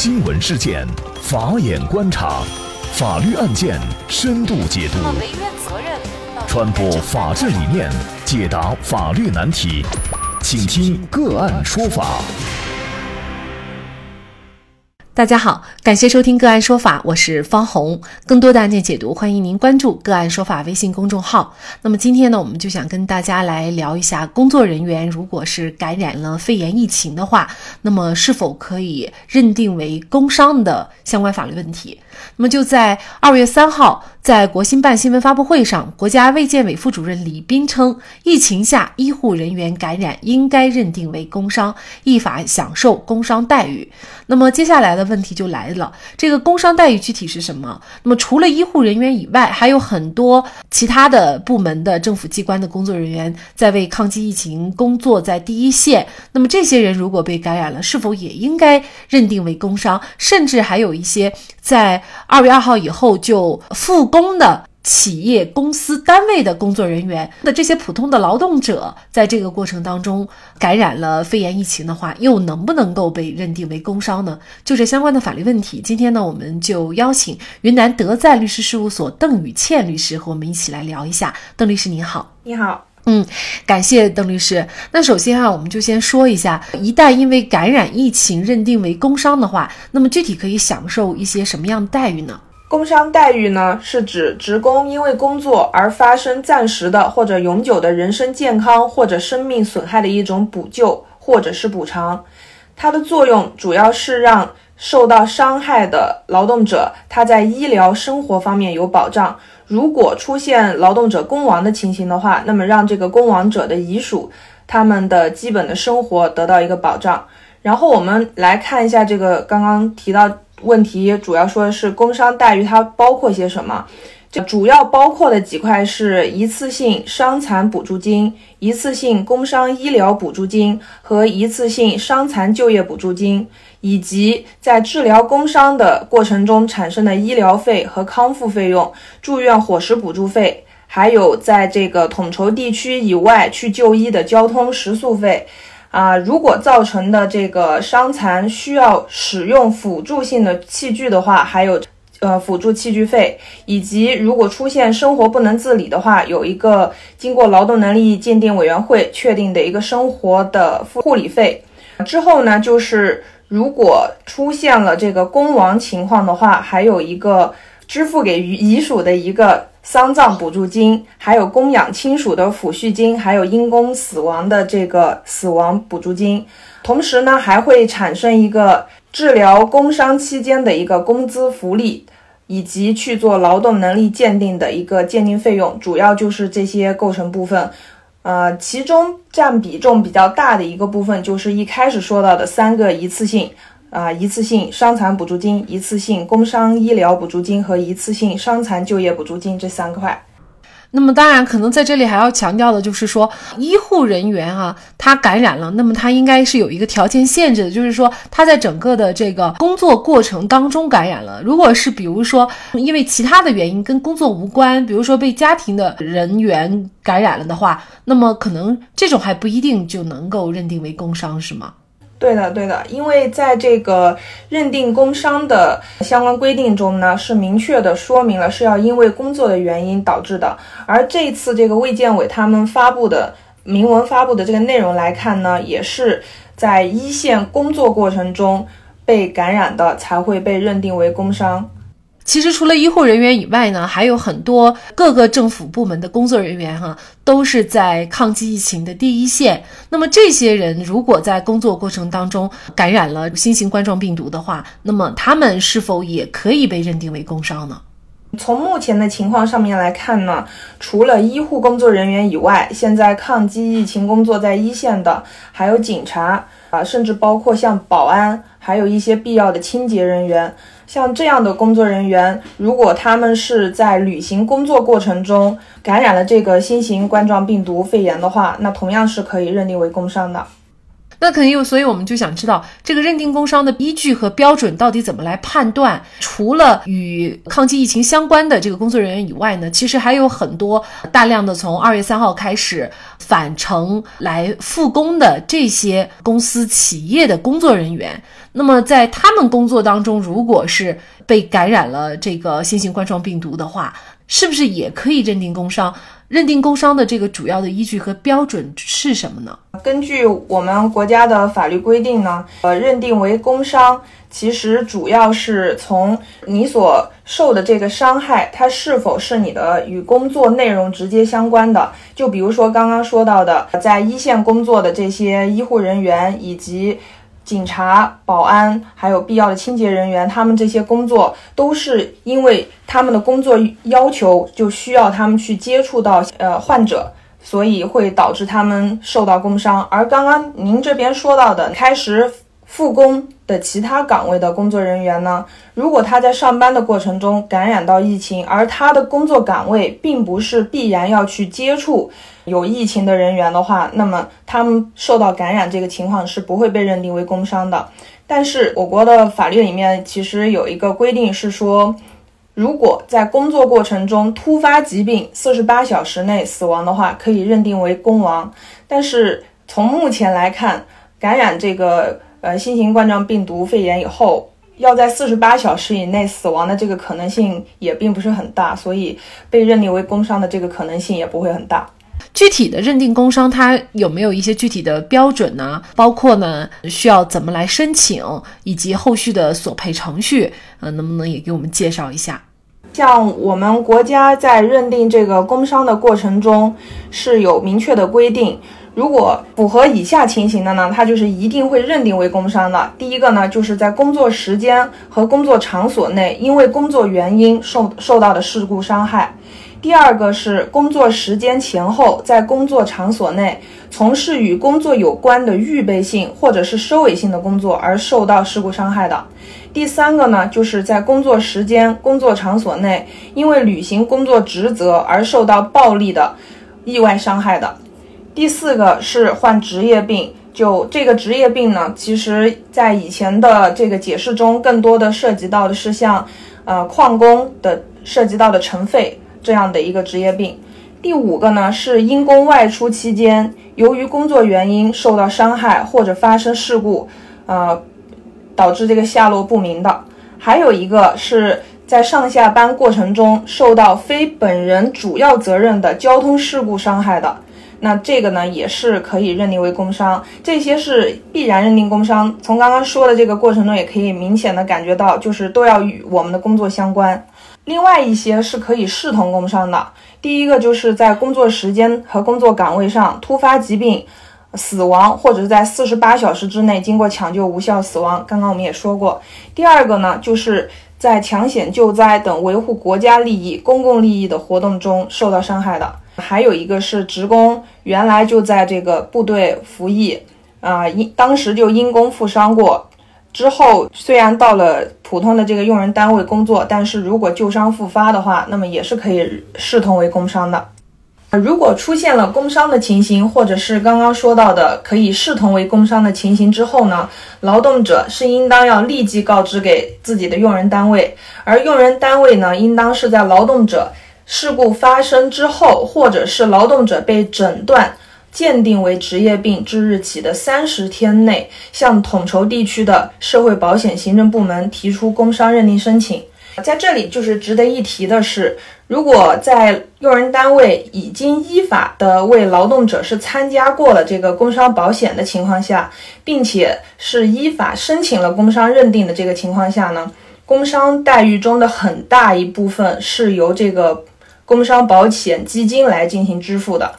新闻事件，法眼观察，法律案件深度解读，传播法治理念，解答法律难题，请听个案说法。大家好，感谢收听个案说法，我是方红。更多的案件解读，欢迎您关注个案说法微信公众号。那么今天呢，我们就想跟大家来聊一下，工作人员如果是感染了肺炎疫情的话，那么是否可以认定为工伤的相关法律问题？那么就在二月三号，在国新办新闻发布会上，国家卫健委副主任李斌称，疫情下医护人员感染应该认定为工伤，依法享受工伤待遇。那么接下来的问题就来了，这个工伤待遇具体是什么？那么除了医护人员以外，还有很多其他的部门的政府机关的工作人员在为抗击疫情工作在第一线。那么这些人如果被感染了，是否也应该认定为工伤？甚至还有一些在二月二号以后就复工的。企业、公司、单位的工作人员的这些普通的劳动者，在这个过程当中感染了肺炎疫情的话，又能不能够被认定为工伤呢？就这相关的法律问题，今天呢，我们就邀请云南德在律师事务所邓宇倩律师和我们一起来聊一下。邓律师您好，你好，嗯，感谢邓律师。那首先啊，我们就先说一下，一旦因为感染疫情认定为工伤的话，那么具体可以享受一些什么样的待遇呢？工伤待遇呢，是指职工因为工作而发生暂时的或者永久的人身健康或者生命损害的一种补救或者是补偿。它的作用主要是让受到伤害的劳动者他在医疗生活方面有保障。如果出现劳动者工亡的情形的话，那么让这个工亡者的遗属他们的基本的生活得到一个保障。然后我们来看一下这个刚刚提到。问题主要说的是工伤待遇，它包括些什么？这主要包括的几块是一次性伤残补助金、一次性工伤医疗补助金和一次性伤残就业补助金，以及在治疗工伤的过程中产生的医疗费和康复费用、住院伙食补助费，还有在这个统筹地区以外去就医的交通食宿费。啊，如果造成的这个伤残需要使用辅助性的器具的话，还有呃辅助器具费，以及如果出现生活不能自理的话，有一个经过劳动能力鉴定委员会确定的一个生活的护理费。之后呢，就是如果出现了这个工亡情况的话，还有一个支付给遗遗属的一个。丧葬补助金，还有供养亲属的抚恤金，还有因公死亡的这个死亡补助金，同时呢，还会产生一个治疗工伤期间的一个工资福利，以及去做劳动能力鉴定的一个鉴定费用，主要就是这些构成部分。呃，其中占比重比较大的一个部分，就是一开始说到的三个一次性。啊，一次性伤残补助金、一次性工伤医疗补助金和一次性伤残就业补助金这三块。那么，当然，可能在这里还要强调的就是说，医护人员啊，他感染了，那么他应该是有一个条件限制的，就是说他在整个的这个工作过程当中感染了。如果是比如说因为其他的原因跟工作无关，比如说被家庭的人员感染了的话，那么可能这种还不一定就能够认定为工伤，是吗？对的，对的，因为在这个认定工伤的相关规定中呢，是明确的说明了是要因为工作的原因导致的。而这次这个卫健委他们发布的明文发布的这个内容来看呢，也是在一线工作过程中被感染的才会被认定为工伤。其实除了医护人员以外呢，还有很多各个政府部门的工作人员哈，都是在抗击疫情的第一线。那么这些人如果在工作过程当中感染了新型冠状病毒的话，那么他们是否也可以被认定为工伤呢？从目前的情况上面来看呢，除了医护工作人员以外，现在抗击疫情工作在一线的还有警察啊，甚至包括像保安，还有一些必要的清洁人员。像这样的工作人员，如果他们是在履行工作过程中感染了这个新型冠状病毒肺炎的话，那同样是可以认定为工伤的。那肯定，所以我们就想知道这个认定工伤的依据和标准到底怎么来判断。除了与抗击疫情相关的这个工作人员以外呢，其实还有很多大量的从二月三号开始返程来复工的这些公司企业的工作人员。那么在他们工作当中，如果是被感染了这个新型冠状病毒的话，是不是也可以认定工伤？认定工伤的这个主要的依据和标准是什么呢？根据我们国家的法律规定呢，呃，认定为工伤，其实主要是从你所受的这个伤害，它是否是你的与工作内容直接相关的。就比如说刚刚说到的，在一线工作的这些医护人员以及。警察、保安，还有必要的清洁人员，他们这些工作都是因为他们的工作要求，就需要他们去接触到呃患者，所以会导致他们受到工伤。而刚刚您这边说到的开始。复工的其他岗位的工作人员呢？如果他在上班的过程中感染到疫情，而他的工作岗位并不是必然要去接触有疫情的人员的话，那么他们受到感染这个情况是不会被认定为工伤的。但是我国的法律里面其实有一个规定是说，如果在工作过程中突发疾病，四十八小时内死亡的话，可以认定为工亡。但是从目前来看，感染这个。呃，新型冠状病毒肺炎以后，要在四十八小时以内死亡的这个可能性也并不是很大，所以被认定为工伤的这个可能性也不会很大。具体的认定工伤，它有没有一些具体的标准呢？包括呢，需要怎么来申请，以及后续的索赔程序，呃，能不能也给我们介绍一下？像我们国家在认定这个工伤的过程中是有明确的规定。如果符合以下情形的呢，它就是一定会认定为工伤的。第一个呢，就是在工作时间和工作场所内，因为工作原因受受到的事故伤害；第二个是工作时间前后在工作场所内从事与工作有关的预备性或者是收尾性的工作而受到事故伤害的；第三个呢，就是在工作时间、工作场所内因为履行工作职责而受到暴力的意外伤害的。第四个是患职业病，就这个职业病呢，其实在以前的这个解释中，更多的涉及到的是像，呃，矿工的涉及到的尘肺这样的一个职业病。第五个呢是因公外出期间，由于工作原因受到伤害或者发生事故，呃，导致这个下落不明的。还有一个是在上下班过程中受到非本人主要责任的交通事故伤害的。那这个呢，也是可以认定为工伤，这些是必然认定工伤。从刚刚说的这个过程中，也可以明显的感觉到，就是都要与我们的工作相关。另外一些是可以视同工伤的。第一个就是在工作时间和工作岗位上突发疾病、死亡，或者是在四十八小时之内经过抢救无效死亡。刚刚我们也说过。第二个呢，就是在抢险救灾等维护国家利益、公共利益的活动中受到伤害的。还有一个是职工，原来就在这个部队服役，啊，因当时就因公负伤过，之后虽然到了普通的这个用人单位工作，但是如果旧伤复发的话，那么也是可以视同为工伤的。如果出现了工伤的情形，或者是刚刚说到的可以视同为工伤的情形之后呢，劳动者是应当要立即告知给自己的用人单位，而用人单位呢，应当是在劳动者。事故发生之后，或者是劳动者被诊断鉴定为职业病之日起的三十天内，向统筹地区的社会保险行政部门提出工伤认定申请。在这里，就是值得一提的是，如果在用人单位已经依法的为劳动者是参加过了这个工伤保险的情况下，并且是依法申请了工伤认定的这个情况下呢，工伤待遇中的很大一部分是由这个。工伤保险基金来进行支付的，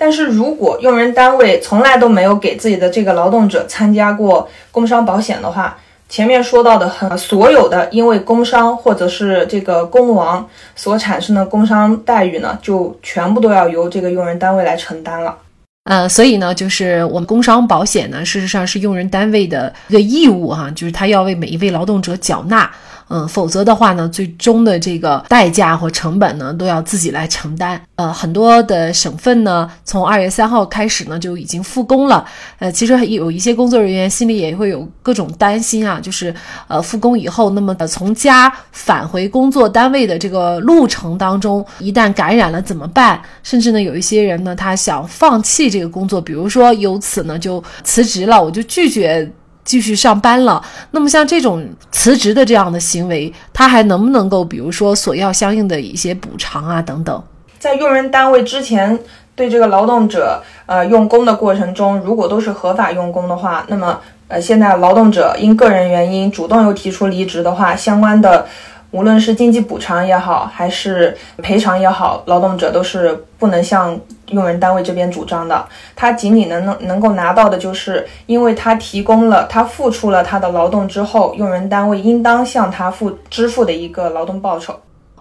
但是如果用人单位从来都没有给自己的这个劳动者参加过工伤保险的话，前面说到的很所有的因为工伤或者是这个工亡所产生的工伤待遇呢，就全部都要由这个用人单位来承担了。呃，所以呢，就是我们工伤保险呢，事实上是用人单位的一个义务哈，就是他要为每一位劳动者缴纳。嗯，否则的话呢，最终的这个代价或成本呢，都要自己来承担。呃，很多的省份呢，从二月三号开始呢，就已经复工了。呃，其实有一些工作人员心里也会有各种担心啊，就是呃，复工以后，那么从家返回工作单位的这个路程当中，一旦感染了怎么办？甚至呢，有一些人呢，他想放弃这个工作，比如说由此呢就辞职了，我就拒绝。继续上班了，那么像这种辞职的这样的行为，他还能不能够，比如说索要相应的一些补偿啊等等？在用人单位之前对这个劳动者呃用工的过程中，如果都是合法用工的话，那么呃现在劳动者因个人原因主动又提出离职的话，相关的。无论是经济补偿也好，还是赔偿也好，劳动者都是不能向用人单位这边主张的。他仅仅能能能够拿到的就是，因为他提供了，他付出了他的劳动之后，用人单位应当向他付支付的一个劳动报酬。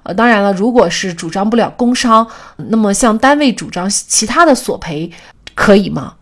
呃，当然了，如果是主张不了工伤，那么向单位主张其他的索赔，可以吗？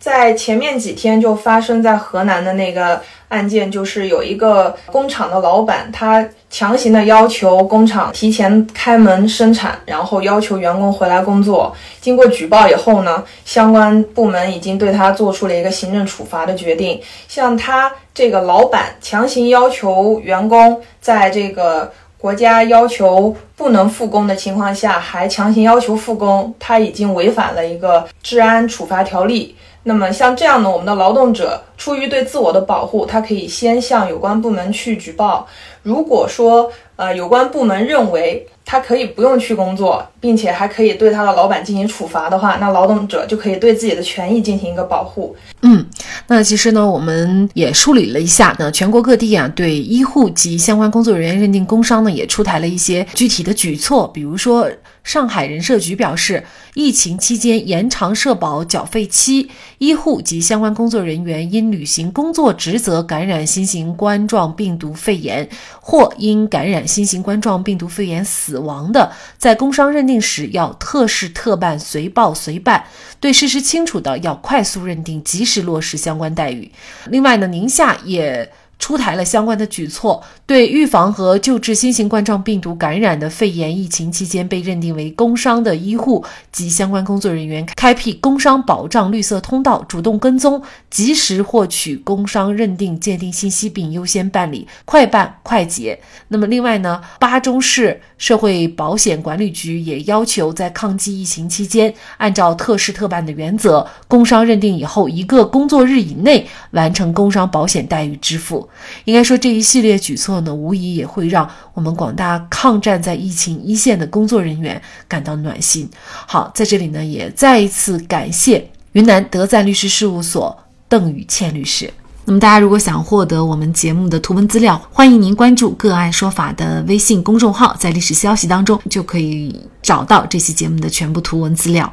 在前面几天就发生在河南的那个案件，就是有一个工厂的老板，他强行的要求工厂提前开门生产，然后要求员工回来工作。经过举报以后呢，相关部门已经对他做出了一个行政处罚的决定。像他这个老板强行要求员工在这个国家要求不能复工的情况下，还强行要求复工，他已经违反了一个治安处罚条例。那么像这样呢，我们的劳动者出于对自我的保护，他可以先向有关部门去举报。如果说呃有关部门认为他可以不用去工作，并且还可以对他的老板进行处罚的话，那劳动者就可以对自己的权益进行一个保护。嗯，那其实呢，我们也梳理了一下，那全国各地啊对医护及相关工作人员认定工伤呢，也出台了一些具体的举措，比如说。上海人社局表示，疫情期间延长社保缴费期，医护及相关工作人员因履行工作职责感染新型冠状病毒肺炎，或因感染新型冠状病毒肺炎死亡的，在工伤认定时要特事特办、随报随办，对事实清楚的要快速认定、及时落实相关待遇。另外呢，宁夏也。出台了相关的举措，对预防和救治新型冠状病毒感染的肺炎疫情期间被认定为工伤的医护及相关工作人员，开辟工伤保障绿色通道，主动跟踪，及时获取工伤认定鉴定信息，并优先办理，快办快结。那么，另外呢，巴中市社会保险管理局也要求，在抗击疫情期间，按照特事特办的原则，工伤认定以后一个工作日以内完成工伤保险待遇支付。应该说，这一系列举措呢，无疑也会让我们广大抗战在疫情一线的工作人员感到暖心。好，在这里呢，也再一次感谢云南德赞律师事务所邓宇倩律师。那么，大家如果想获得我们节目的图文资料，欢迎您关注“个案说法”的微信公众号，在历史消息当中就可以找到这期节目的全部图文资料。